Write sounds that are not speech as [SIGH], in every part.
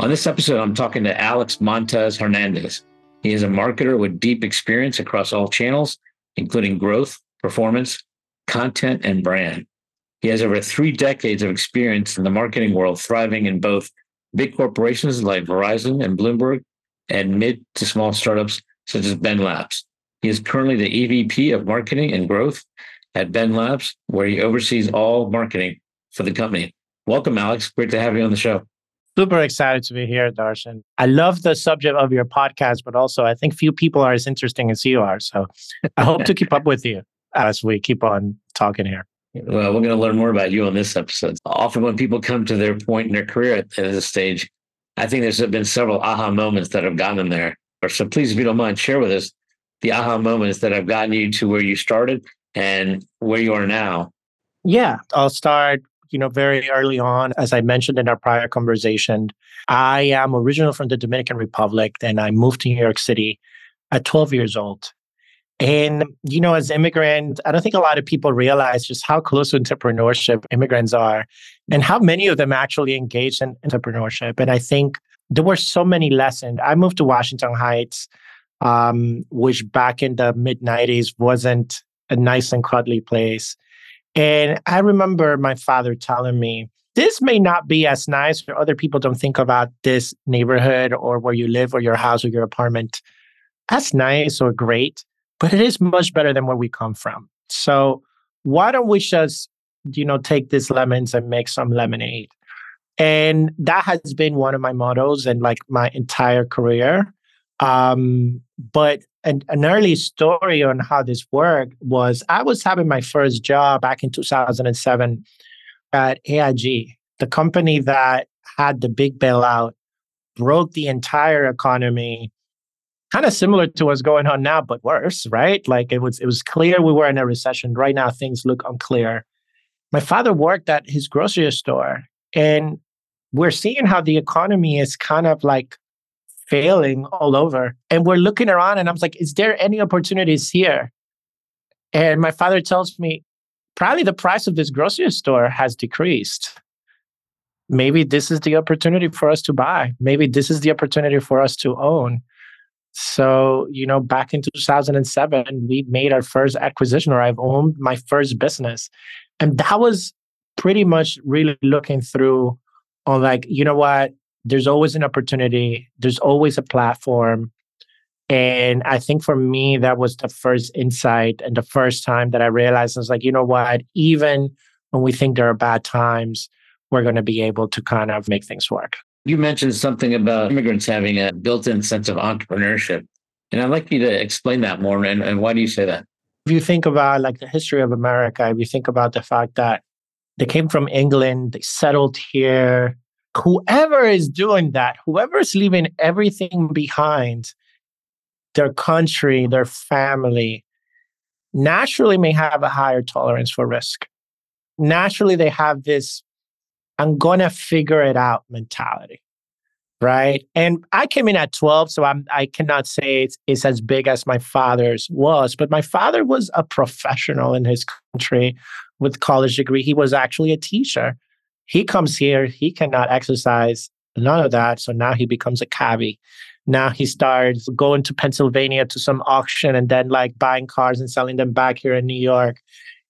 On this episode, I'm talking to Alex Montas Hernandez. He is a marketer with deep experience across all channels, including growth, performance, content, and brand. He has over three decades of experience in the marketing world, thriving in both big corporations like Verizon and Bloomberg and mid to small startups such as BENlabs. He is currently the EVP of marketing and growth at BENlabs, where he oversees all marketing for the company. Welcome, Alex. Great to have you on the show. Super excited to be here, Darshan. I love the subject of your podcast, but also I think few people are as interesting as you are. So I hope to keep up with you as we keep on talking here. Well, we're going to learn more about you on this episode. Often, when people come to their point in their career at, this stage, I think there's been several aha moments that have gotten them there. So, please, if you don't mind, share with us the aha moments that have gotten you to where you started and where you are now. Yeah, I'll start you know, very early on, as I mentioned in our prior conversation, I am original from the Dominican Republic and I moved to New York City at 12 years old. And, you know, as immigrant, I don't think a lot of people realize just how close to entrepreneurship immigrants are and how many of them actually engage in entrepreneurship. And I think there were so many lessons. I moved to Washington Heights, um, which back in the mid 90s wasn't a nice and cuddly place. And I remember my father telling me, this may not be as nice or other people don't think about this neighborhood or where you live or your house or your apartment as nice or great, but it is much better than where we come from. So why don't we just, you know, take these lemons and make some lemonade? And that has been one of my mottos and like my entire career. Um, but an, an early story on how this worked was I was having my first job back in 2007 at AIG, the company that had the big bailout, broke the entire economy, kind of similar to what's going on now, but worse, right? Like it was it was clear we were in a recession. Right now things look unclear. My father worked at his grocery store and we're seeing how the economy is kind of like failing all over. And we're looking around and I'm like, is there any opportunities here? And my father tells me, probably the price of this grocery store has decreased. Maybe this is the opportunity for us to buy. Maybe this is the opportunity for us to own. So, you know, back in 2007, we made our first acquisition, or I've owned my first business. And that was pretty much really looking through on like, you know what? There's always an opportunity, there's always a platform. And I think for me, that was the first insight and the first time that I realized I was like, you know what, even when we think there are bad times, we're going to be able to kind of make things work. You mentioned something about immigrants having a built in sense of entrepreneurship. And I'd like you to explain that more. And, and why do you say that? If you think about like the history of America, if you think about the fact that they came from England, they settled here, whoever is doing that, whoever is leaving everything behind, their country, their family, naturally may have a higher tolerance for risk. Naturally, they have this, I'm going to figure it out mentality. Right. And I came in at 12, so I'm, I cannot say it's, it's as big as my father's was, but my father was a professional in his country with college degree. He was actually a teacher. He comes here, he cannot exercise, none of that. So now he becomes a cabbie. Now he starts going to Pennsylvania to some auction and then like buying cars and selling them back here in New York.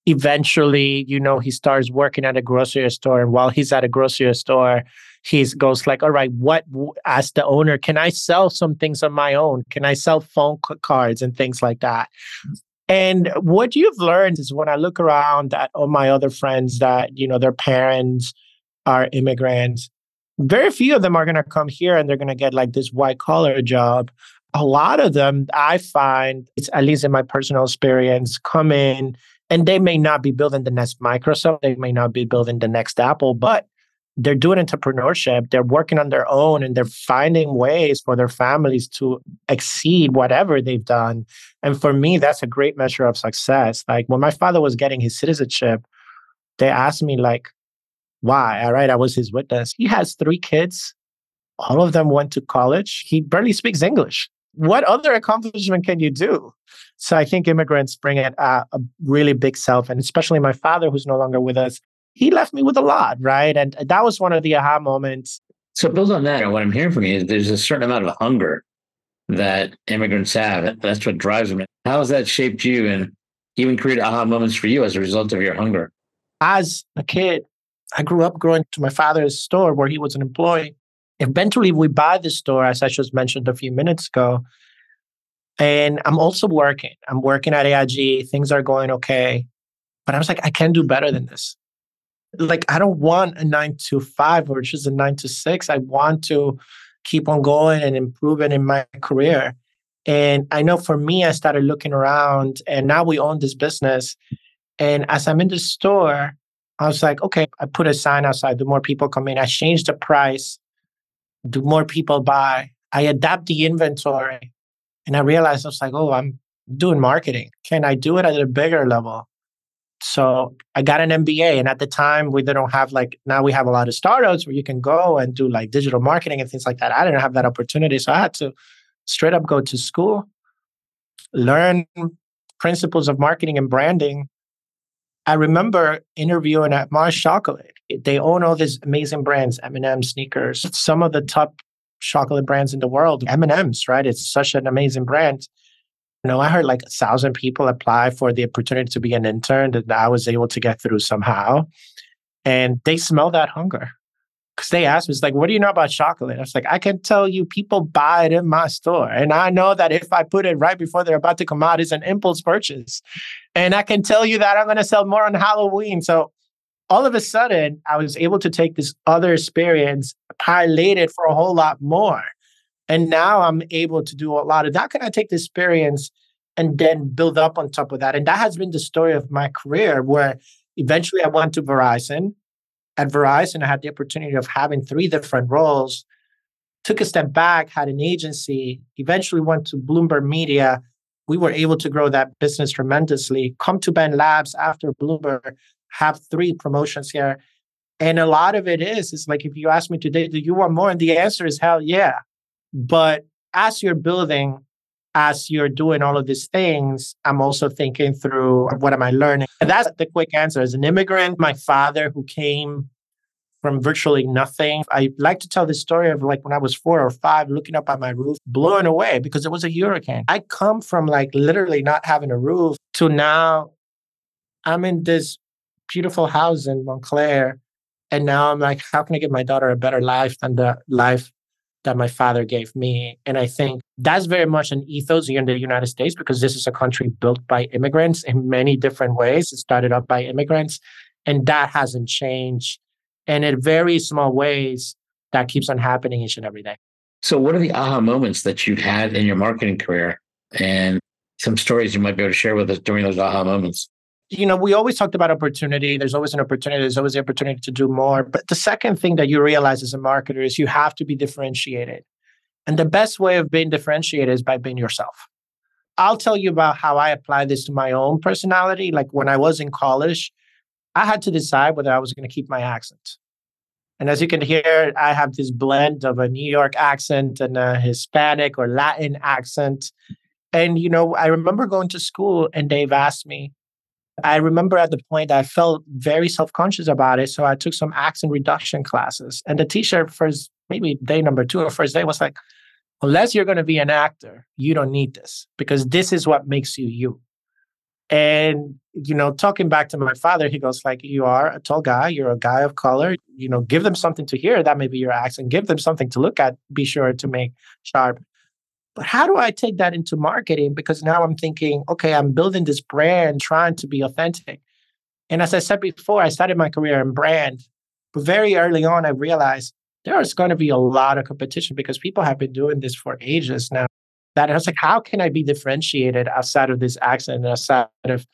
Eventually, you know, he starts working at a grocery store. And while he's at a grocery store, he goes like, all right, what, as the owner, can I sell some things on my own? Can I sell phone cards and things like that? Mm. And what you've learned is when I look around at all my other friends that, you know, their parents are immigrants. Very few of them are going to come here and they're going to get like this white collar job. A lot of them, I find, it's at least in my personal experience, come in and they may not be building the next Microsoft, they may not be building the next Apple, but they're doing entrepreneurship, they're working on their own and they're finding ways for their families to exceed whatever they've done. And for me, that's a great measure of success. Like when my father was getting his citizenship, they asked me like, why? All right, I was his witness. He has three kids. All of them went to college. He barely speaks English. What other accomplishment can you do? So I think immigrants bring it a, a really big self, and especially my father, who's no longer with us, he left me with a lot, right? And that was one of the aha moments. So build on that. And what I'm hearing from you is there's a certain amount of hunger that immigrants have. That's what drives them. How has that shaped you and even created aha moments for you as a result of your hunger? As a kid, I grew up going to my father's store where he was an employee. Eventually, we buy the store, as I just mentioned a few minutes ago. And I'm also working. I'm working at AIG. Things are going okay. But I was like, I can do better than this like I don't want a nine to five or just a nine to six. I want to keep on going and improving in my career. And I know for me, I started looking around and now we own this business. And as I'm in the store, I was like, okay, I put a sign outside. Do more people come in? I change the price. Do more people buy? I adapt the inventory. And I realized I was like, oh, I'm doing marketing. Can I do it at a bigger level? So I got an MBA. And at the time, we didn't have like, now we have a lot of startups where you can go and do like digital marketing and things like that. I didn't have that opportunity. So I had to straight up go to school, learn principles of marketing and branding. I remember interviewing at Mars Chocolate. They own all these amazing brands, M&M, Snickers, some of the top chocolate brands in the world, M&M's, right? It's such an amazing brand. You know, I heard like a thousand people apply for the opportunity to be an intern that I was able to get through somehow. And they smell that hunger. Because they asked me, it's like, what do you know about chocolate? I was like, I can tell you people buy it in my store. And I know that if I put it right before they're about to come out, it's an impulse purchase. And I can tell you that I'm going to sell more on Halloween. So all of a sudden, I was able to take this other experience, pilot it for a whole lot more. And now I'm able to do a lot of that. Can I take the experience and then build up on top of that? And that has been the story of my career where eventually I went to Verizon. At Verizon, I had the opportunity of having three different roles. Took a step back, had an agency, eventually went to Bloomberg Media. We were able to grow that business tremendously. Come to BENlabs after Bloomberg, have three promotions here. And a lot of it is, it's like if you ask me today, do you want more? And the answer is hell yeah. But as you're building, as you're doing all of these things, I'm also thinking through what am I learning? And that's the quick answer. As an immigrant, my father who came from virtually nothing. I like to tell the story of like when I was four or five, looking up at my roof, blown away because it was a hurricane. I come from like literally not having a roof to now I'm in this beautiful house in Montclair. And now I'm like, how can I give my daughter a better life than the life that my father gave me. And I think that's very much an ethos here in the United States because this is a country built by immigrants in many different ways. It started up by immigrants, and that hasn't changed. And in very small ways, that keeps on happening each and every day. So, what are the aha moments that you've had in your marketing career and some stories you might be able to share with us during those aha moments? You know, we always talked about opportunity. There's always an opportunity. There's always the opportunity to do more. But the second thing that you realize as a marketer is you have to be differentiated. And the best way of being differentiated is by being yourself. I'll tell you about how I apply this to my own personality. Like when I was in college, I had to decide whether I was going to keep my accent. And as you can hear, I have this blend of a New York accent and a Hispanic or Latin accent. And, you know, I remember going to school and Dave asked me, I remember at the point I felt very self conscious about it. So I took some accent reduction classes. And the teacher, first, maybe day number two or first day, was like, unless you're going to be an actor, you don't need this because this is what makes you you. And, you know, talking back to my father, he goes like, you are a tall guy, you're a guy of color, you know, give them something to hear. That may be your accent. Give them something to look at. Be sure to make sharp. But how do I take that into marketing? Because now I'm thinking, okay, I'm building this brand, trying to be authentic. And as I said before, I started my career in brand. But very early on, I realized there is going to be a lot of competition because people have been doing this for ages now. That I was like, how can I be differentiated outside of this accent and outside of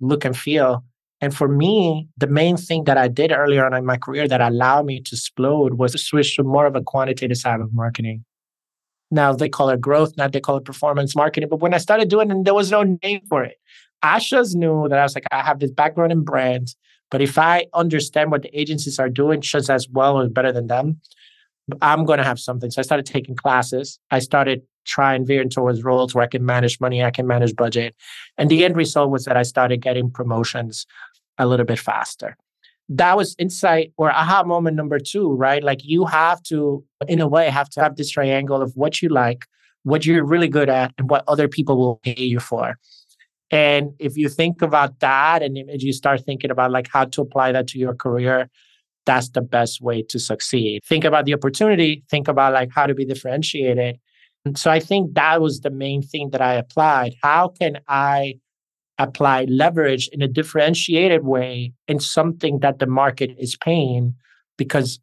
look and feel? And for me, the main thing that I did earlier on in my career that allowed me to explode was to switch to more of a quantitative side of marketing. Now they call it growth, now they call it performance marketing. But when I started doing it, there was no name for it. I just knew that I was like, I have this background in brands, but if I understand what the agencies are doing just as well or better than them, I'm going to have something. So I started taking classes. I started trying veering towards roles where I can manage money, I can manage budget. And the end result was that I started getting promotions a little bit faster. That was insight or aha moment number two, right? Like you have to, in a way, have to have this triangle of what you like, what you're really good at, and what other people will pay you for. And if you think about that and you start thinking about like how to apply that to your career, that's the best way to succeed. Think about the opportunity, think about like how to be differentiated. And so I think that was the main thing that I applied. How can I apply leverage in a differentiated way in something that the market is paying because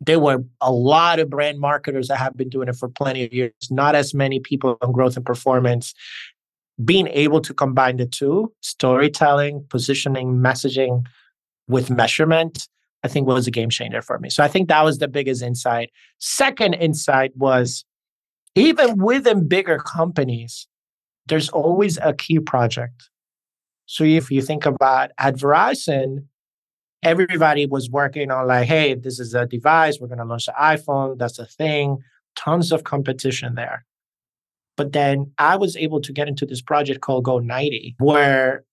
there were a lot of brand marketers that have been doing it for plenty of years, not as many people on growth and performance. Being able to combine the two, storytelling, positioning, messaging with measurement, I think was a game changer for me. So I think that was the biggest insight. Second insight was even within bigger companies, there's always a key project. So if you think about at Verizon, everybody was working on like, hey, this is a device, we're going to launch the iPhone, that's a thing, tons of competition there. But then I was able to get into this project called Go 90, where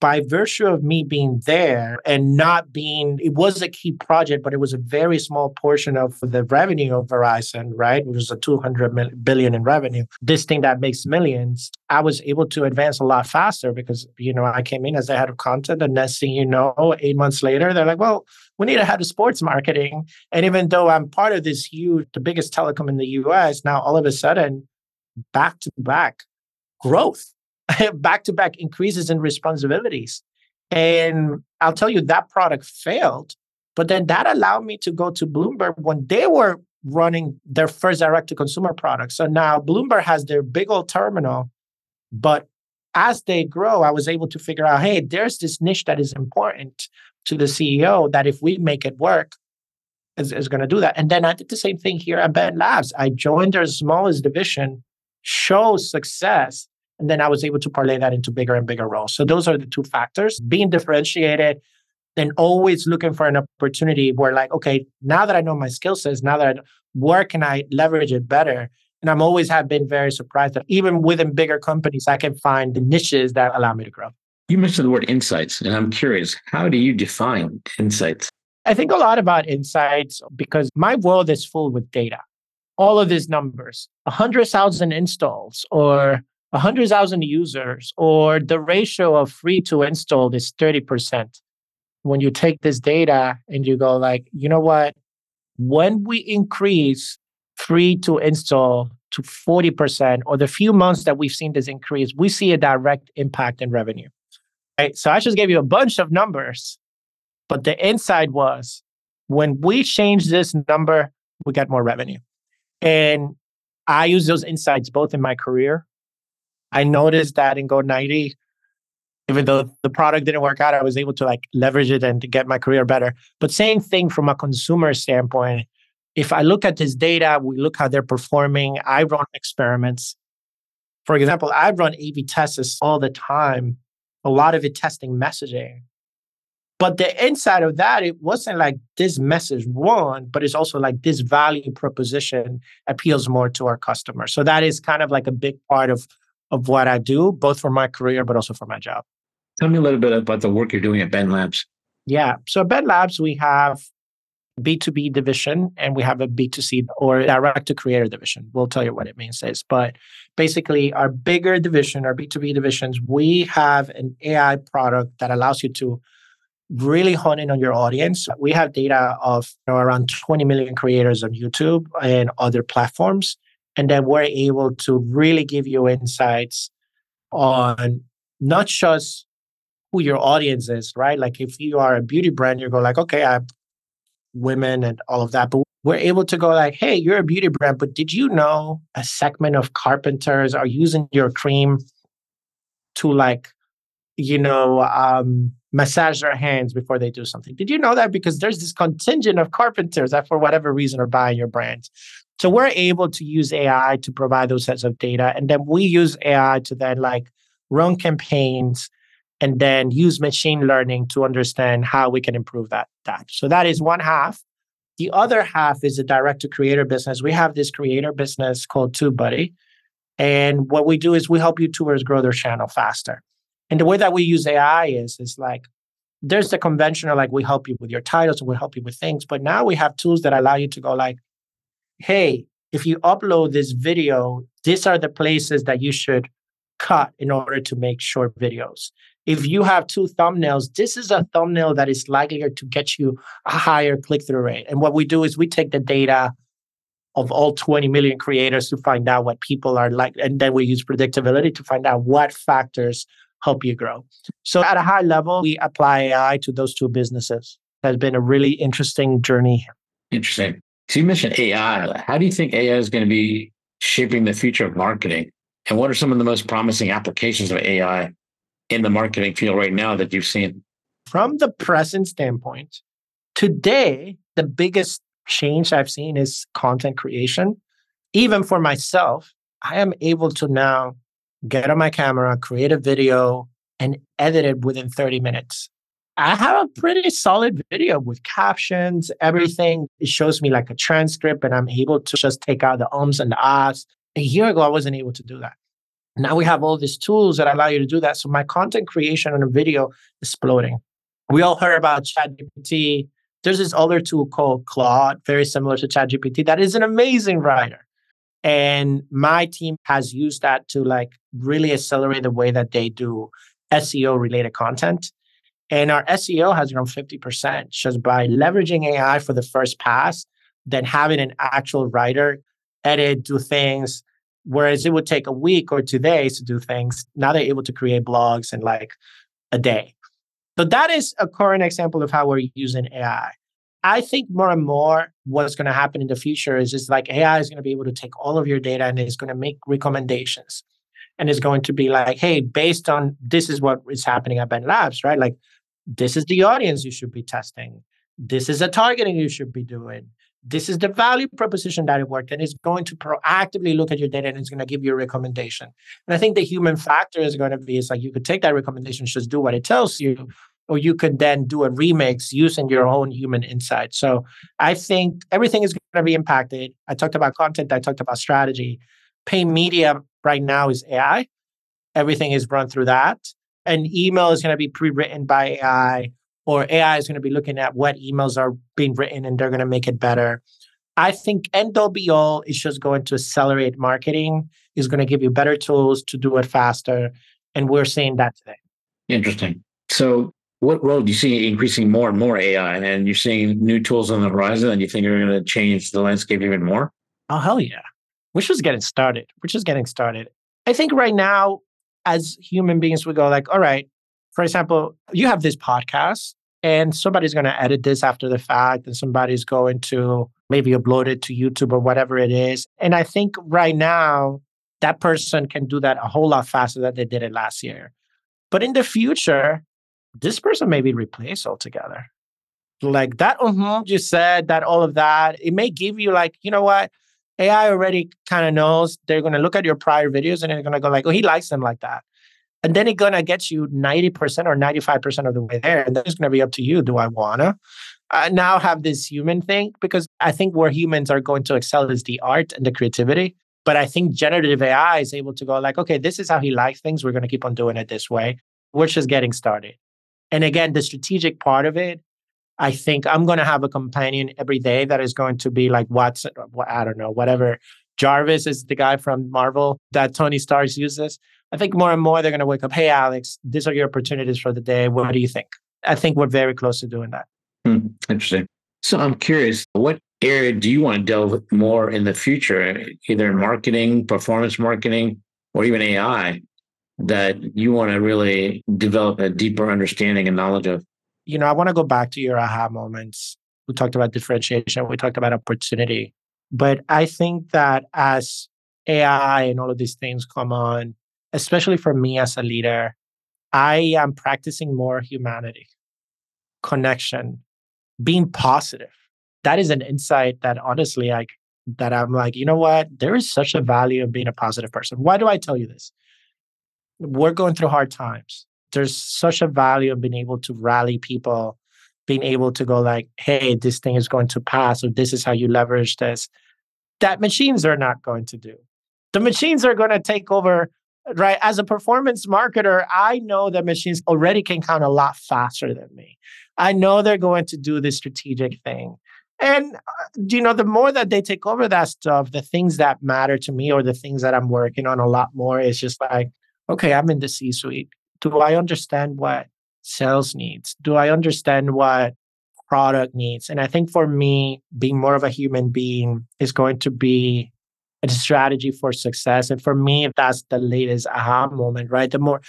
by virtue of me being there and not being, it was a key project, but it was a very small portion of the revenue of Verizon, right? Which was a 200 billion in revenue. This thing that makes millions, I was able to advance a lot faster because, you know, I came in as the head of content. And next thing you know, eight months later, they're like, well, we need a head of sports marketing. And even though I'm part of this huge, the biggest telecom in the US, now all of a sudden, back to back growth back to back increases in responsibilities. And I'll tell you, that product failed. But then that allowed me to go to Bloomberg when they were running their first direct to consumer product. So now Bloomberg has their big old terminal. But as they grow, I was able to figure out hey, there's this niche that is important to the CEO that if we make it work, is, is going to do that. And then I did the same thing here at BENlabs. I joined their smallest division, show success, and then I was able to parlay that into bigger and bigger roles. So those are the two factors being differentiated and always looking for an opportunity where, like, okay, now that I know my skill sets, now that I, where can I leverage it better? And I'm always have been very surprised that even within bigger companies, I can find the niches that allow me to grow. You mentioned the word insights, and I'm curious, how do you define insights? I think a lot about insights because my world is full with data. All of these numbers, 100,000 installs or 100,000 users or the ratio of free to install is 30%. When you take this data and you go like, you know what? When we increase free to install to 40% or the few months that we've seen this increase, we see a direct impact in revenue. Right? So I just gave you a bunch of numbers, but the insight was when we change this number, we get more revenue. And I use those insights both in my career I noticed that in Go 90, even though the product didn't work out, I was able to like leverage it and to get my career better. But same thing from a consumer standpoint. If I look at this data, we look how they're performing. I run experiments. For example, I run A/B tests all the time. A lot of it testing messaging. But the inside of that, it wasn't like this message won, but it's also like this value proposition appeals more to our customers. So that is kind of like a big part of of what I do, both for my career, but also for my job. Tell me a little bit about the work you're doing at BENlabs. Yeah. So at BENlabs, we have B2B division and we have a B2C or direct to creator division. We'll tell you what it means is. But basically, our bigger division, our B2B divisions, we have an AI product that allows you to really hone in on your audience. We have data of you know, around 20 million creators on YouTube and other platforms. And then we're able to really give you insights on not just who your audience is, right? Like if you are a beauty brand, you go like, okay, I have women and all of that. But we're able to go like, hey, you're a beauty brand, but did you know a segment of carpenters are using your cream to like you know, um, massage their hands before they do something. Did you know that? Because there's this contingent of carpenters that, for whatever reason, are buying your brands. So we're able to use AI to provide those sets of data. And then we use AI to then like run campaigns and then use machine learning to understand how we can improve that. that. So that is one half. The other half is a direct to creator business. We have this creator business called TubeBuddy. And what we do is we help YouTubers grow their channel faster. And the way that we use AI is, is like there's the conventional, like we help you with your titles and we help you with things. But now we have tools that allow you to go like, hey, if you upload this video, these are the places that you should cut in order to make short videos. If you have two thumbnails, this is a thumbnail that is likelier to get you a higher click through rate. And what we do is we take the data of all 20 million creators to find out what people are like. And then we use predictability to find out what factors help you grow. So at a high level, we apply AI to those two businesses. Has been a really interesting journey. Interesting. So you mentioned AI. How do you think AI is going to be shaping the future of marketing? And what are some of the most promising applications of AI in the marketing field right now that you've seen? From the present standpoint, today, the biggest change I've seen is content creation. Even for myself, I am able to now get on my camera, create a video, and edit it within 30 minutes. I have a pretty solid video with captions, everything. It shows me like a transcript, and I'm able to just take out the ums and the ahs. A year ago, I wasn't able to do that. Now we have all these tools that allow you to do that. So my content creation on a video is exploding. We all heard about ChatGPT. There's this other tool called Claude, very similar to ChatGPT, that is an amazing writer. And my team has used that to like really accelerate the way that they do SEO related content. And our SEO has grown 50% just by leveraging AI for the first pass, then having an actual writer edit, do things. Whereas it would take a week or two days to do things. Now they're able to create blogs in like a day. So that is a current example of how we're using AI. I think more and more what's going to happen in the future is just like AI is going to be able to take all of your data and it's going to make recommendations. And it's going to be like, hey, based on this is what is happening at BENlabs, right? Like this is the audience you should be testing. This is the targeting you should be doing. This is the value proposition that it worked. And it's going to proactively look at your data and it's going to give you a recommendation. And I think the human factor is going to be it's like you could take that recommendation, just do what it tells you, or you could then do a remix using your own human insight. So I think everything is going to be impacted. I talked about content, I talked about strategy. Pay media right now is AI. Everything is run through that an email is going to be pre-written by AI or AI is going to be looking at what emails are being written and they're going to make it better. I think end all be all is just going to accelerate marketing, is going to give you better tools to do it faster. And we're seeing that today. Interesting. So what role do you see increasing more and more AI and you're seeing new tools on the horizon and you think you're going to change the landscape even more? Oh, hell yeah. We're just getting started. We're just getting started. I think right now as human beings, we go like, all right, for example, you have this podcast and somebody's going to edit this after the fact and somebody's going to maybe upload it to YouTube or whatever it is. And I think right now, that person can do that a whole lot faster than they did it last year. But in the future, this person may be replaced altogether. Like that, uh-huh, you said that, all of that, it may give you like, you know what? AI already kind of knows they're going to look at your prior videos and they're going to go like, oh, he likes them like that. And then it's going to get you 90% or 95% of the way there. And then it's going to be up to you. Do I want to uh, now have this human thing? Because I think where humans are going to excel is the art and the creativity. But I think generative AI is able to go like, okay, this is how he likes things. We're going to keep on doing it this way. We're just getting started. And again, the strategic part of it I think I'm going to have a companion every day that is going to be like what's I don't know whatever Jarvis is the guy from Marvel that Tony Stark uses. I think more and more they're going to wake up. Hey, Alex, these are your opportunities for the day. What do you think? I think we're very close to doing that. Hmm, interesting. So I'm curious, what area do you want to delve more in the future, either in marketing, performance marketing, or even AI, that you want to really develop a deeper understanding and knowledge of? You know, I want to go back to your aha moments. We talked about differentiation, we talked about opportunity. But I think that as AI and all of these things come on, especially for me as a leader, I am practicing more humanity, connection, being positive. That is an insight that honestly, I that I'm like, you know what? There is such a value in being a positive person. Why do I tell you this? We're going through hard times. There's such a value in being able to rally people, being able to go like, hey, this thing is going to pass, or this is how you leverage this. That machines are not going to do. The machines are going to take over right? As a performance marketer, I know that machines already can count a lot faster than me. I know they're going to do the strategic thing. And, uh, you know, the more that they take over that stuff, the things that matter to me or the things that I'm working on a lot more is just like, okay, I'm in the C suite. Do I understand what sales needs? Do I understand what product needs? And I think for me, being more of a human being is going to be a strategy for success. And for me, that's the latest aha moment, right? The more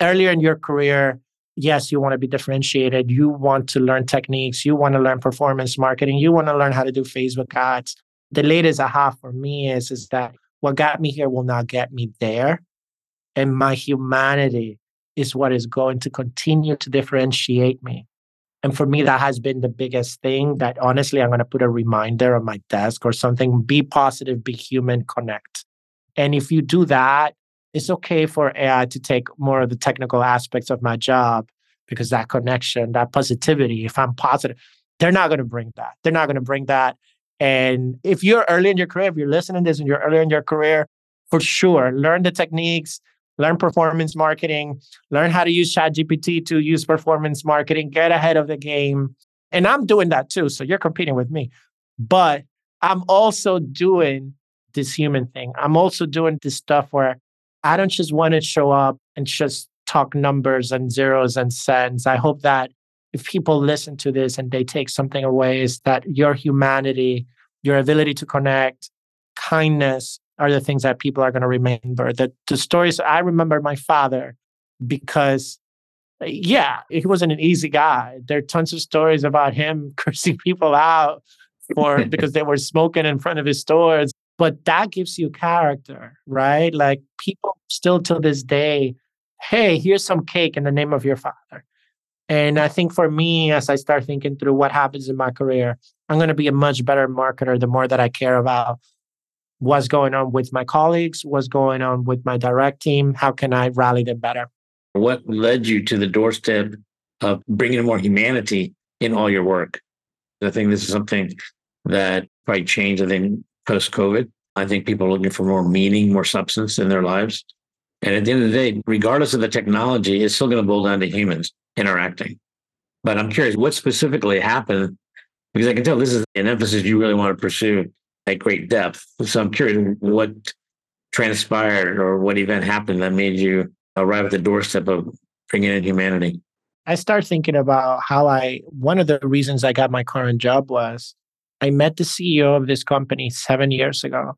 earlier in your career, yes, you want to be differentiated. You want to learn techniques. You want to learn performance marketing. You want to learn how to do Facebook ads. The latest aha for me is, is that what got me here will not get me there. And my humanity is what is going to continue to differentiate me. And for me, that has been the biggest thing that honestly, I'm going to put a reminder on my desk or something be positive, be human, connect. And if you do that, it's okay for AI to take more of the technical aspects of my job because that connection, that positivity, if I'm positive, they're not going to bring that. They're not going to bring that. And if you're early in your career, if you're listening to this and you're early in your career, for sure, learn the techniques, learn performance marketing, learn how to use ChatGPT to use performance marketing, get ahead of the game. And I'm doing that too. So you're competing with me. But I'm also doing this human thing. I'm also doing this stuff where I don't just want to show up and just talk numbers and zeros and cents. I hope that if people listen to this and they take something away, is that your humanity, your ability to connect, kindness, are the things that people are going to remember. The, the stories I remember my father because, yeah, he wasn't an easy guy. There are tons of stories about him [LAUGHS] cursing people out for [LAUGHS] because they were smoking in front of his stores. But that gives you character, right? Like people still to this day, hey, here's some cake in the name of your father. And I think for me, as I start thinking through what happens in my career, I'm going to be a much better marketer the more that I care about what's going on with my colleagues, what's going on with my direct team, how can I rally them better? What led you to the doorstep of bringing more humanity in all your work? I think this is something that probably changed, I think, post COVID. I think people are looking for more meaning, more substance in their lives. And at the end of the day, regardless of the technology, it's still going to boil down to humans interacting. But I'm curious, what specifically happened? Because I can tell this is an emphasis you really want to pursue at great depth. So I'm curious what transpired or what event happened that made you arrive at the doorstep of bringing in humanity. I start thinking about how I, one of the reasons I got my current job was I met the CEO of this company seven years ago.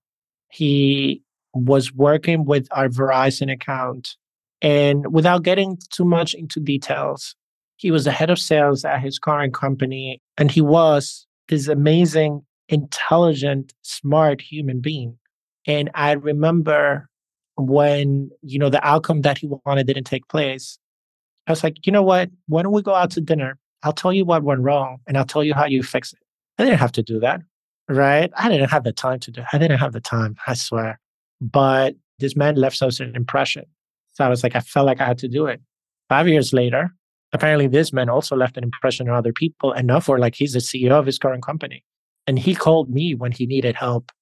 He was working with our Verizon account. And without getting too much into details, he was the head of sales at his current company. And he was this amazing intelligent, smart human being. And I remember when, you know, the outcome that he wanted didn't take place. I was like, you know what? Why don't we go out to dinner? I'll tell you what went wrong and I'll tell you how you fix it. I didn't have to do that. Right. I didn't have the time to do it. I didn't have the time, I swear. But this man left such an impression. So I was like, I felt like I had to do it. Five years later, apparently this man also left an impression on other people enough for like he's the CEO of his current company. And he called me when he needed help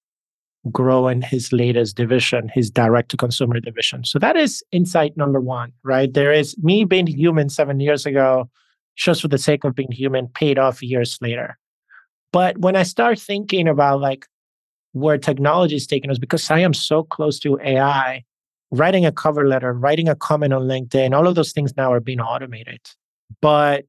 growing his latest division, his direct to consumer division. So that is insight number one, right? There is me being human seven years ago, just for the sake of being human, paid off years later. But when I start thinking about like where technology is taking us, because I am so close to AI, writing a cover letter, writing a comment on LinkedIn, all of those things now are being automated. But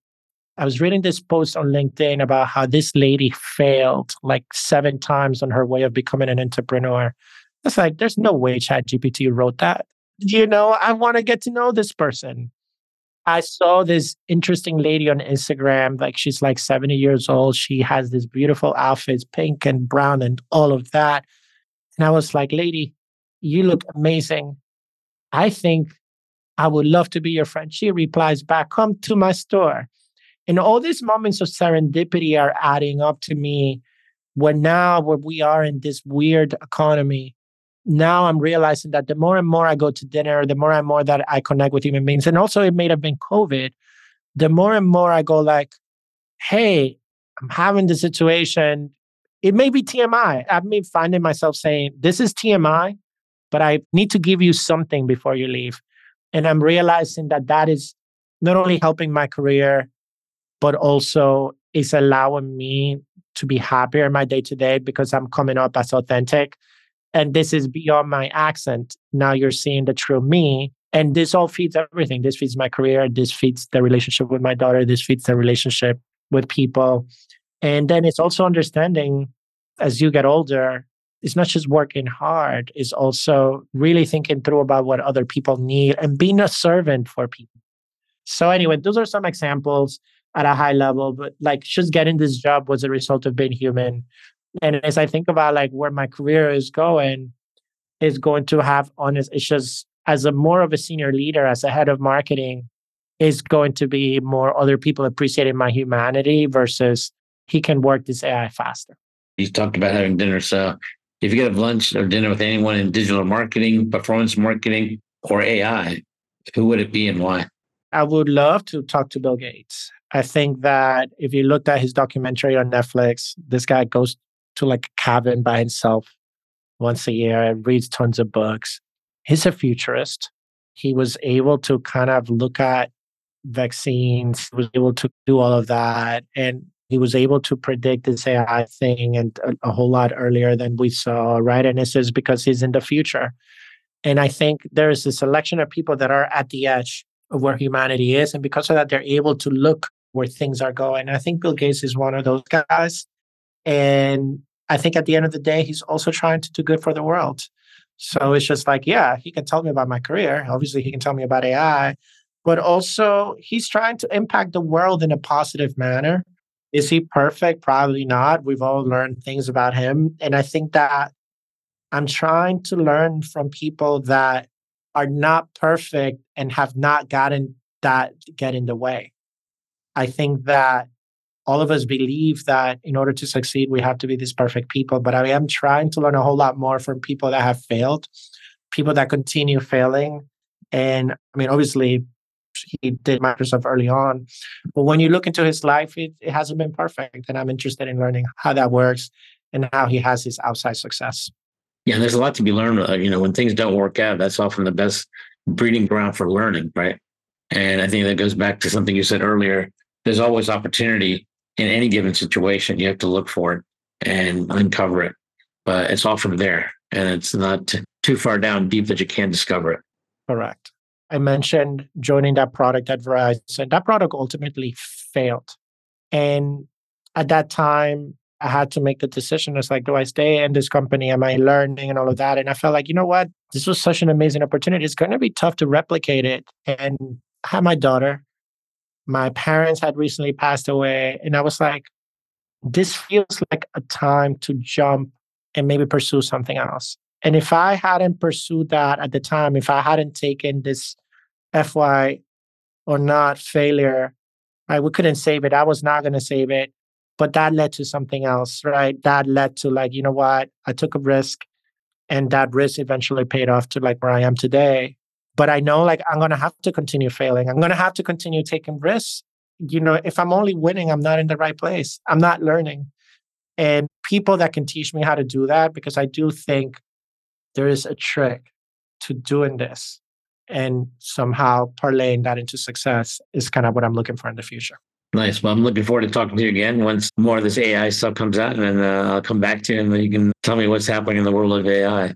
I was reading this post on LinkedIn about how this lady failed like seven times on her way of becoming an entrepreneur. It's like, there's no way ChatGPT wrote that. You know, I want to get to know this person. I saw this interesting lady on Instagram, like she's like 70 years old. She has this beautiful outfits, pink and brown and all of that. And I was like, lady, you look amazing. I think I would love to be your friend. She replies back, Come to my store. And all these moments of serendipity are adding up to me when now, where we are in this weird economy, now I'm realizing that the more and more I go to dinner, the more and more that I connect with human beings, and also it may have been COVID, the more and more I go like, hey, I'm having the situation. It may be TMI. I've been finding myself saying, this is TMI, but I need to give you something before you leave. And I'm realizing that that is not only helping my career, but also is allowing me to be happier in my day to day because I'm coming up as authentic. And this is beyond my accent. Now you're seeing the true me. And this all feeds everything. This feeds my career. This feeds the relationship with my daughter. This feeds the relationship with people. And then it's also understanding as you get older, it's not just working hard, it's also really thinking through about what other people need and being a servant for people. So, anyway, those are some examples at a high level, but like just getting this job was a result of being human. And as I think about like where my career is going, is going to have honest, it's just as a more of a senior leader, as a head of marketing, is going to be more other people appreciating my humanity versus he can work this AI faster. You talked about having dinner. So if you get a lunch or dinner with anyone in digital marketing, performance marketing, or AI, who would it be and why? I would love to talk to Bill Gates. I think that if you looked at his documentary on Netflix, this guy goes to like a cabin by himself once a year and reads tons of books. He's a futurist. He was able to kind of look at vaccines, he was able to do all of that. And he was able to predict this AI thing and a, a whole lot earlier than we saw, right? And this is because he's in the future. And I think there is a selection of people that are at the edge of where humanity is. And because of that, they're able to look where things are going. I think Bill Gates is one of those guys. And I think at the end of the day, he's also trying to do good for the world. So it's just like, yeah, he can tell me about my career. Obviously, he can tell me about AI, but also he's trying to impact the world in a positive manner. Is he perfect? Probably not. We've all learned things about him. And I think that I'm trying to learn from people that are not perfect and have not gotten that get in the way. I think that all of us believe that in order to succeed, we have to be these perfect people. But I am trying to learn a whole lot more from people that have failed, people that continue failing. And I mean, obviously, he did Microsoft early on. But when you look into his life, it, it hasn't been perfect. And I'm interested in learning how that works and how he has his outside success. Yeah, there's a lot to be learned. Uh, you know, when things don't work out, that's often the best breeding ground for learning, right? And I think that goes back to something you said earlier. There's always opportunity in any given situation. You have to look for it and uncover it, but it's all from there, and it's not too far down deep that you can't discover it. Correct. I mentioned joining that product at Verizon. That product ultimately failed, and at that time, I had to make the decision. It's like, do I stay in this company? Am I learning and all of that? And I felt like, you know what? This was such an amazing opportunity. It's going to be tough to replicate it. And I had my daughter. My parents had recently passed away. And I was like, this feels like a time to jump and maybe pursue something else. And if I hadn't pursued that at the time, if I hadn't taken this FY or not failure, I we couldn't save it. I was not going to save it but that led to something else right that led to like you know what i took a risk and that risk eventually paid off to like where i am today but i know like i'm going to have to continue failing. I'm going to have to continue taking risks. You know if i'm only winning i'm not in the right place. I'm not learning. And people that can teach me how to do that because i do think there is a trick to doing this and somehow parlaying that into success is kind of what i'm looking for in the future. Nice. Well, I'm looking forward to talking to you again once more of this AI stuff comes out, and then uh, I'll come back to you and then you can tell me what's happening in the world of AI.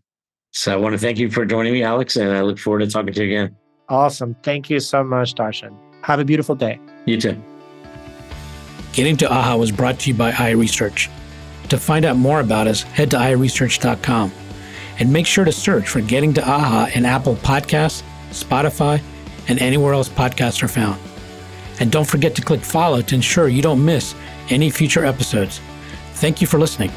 So I want to thank you for joining me, Alex, and I look forward to talking to you again. Awesome. Thank you so much, Darshan. Have a beautiful day. You too. Getting to AHA was brought to you by iResearch. To find out more about us, head to iResearch.com and make sure to search for Getting to AHA in Apple Podcasts, Spotify, and anywhere else podcasts are found. And don't forget to click follow to ensure you don't miss any future episodes. Thank you for listening.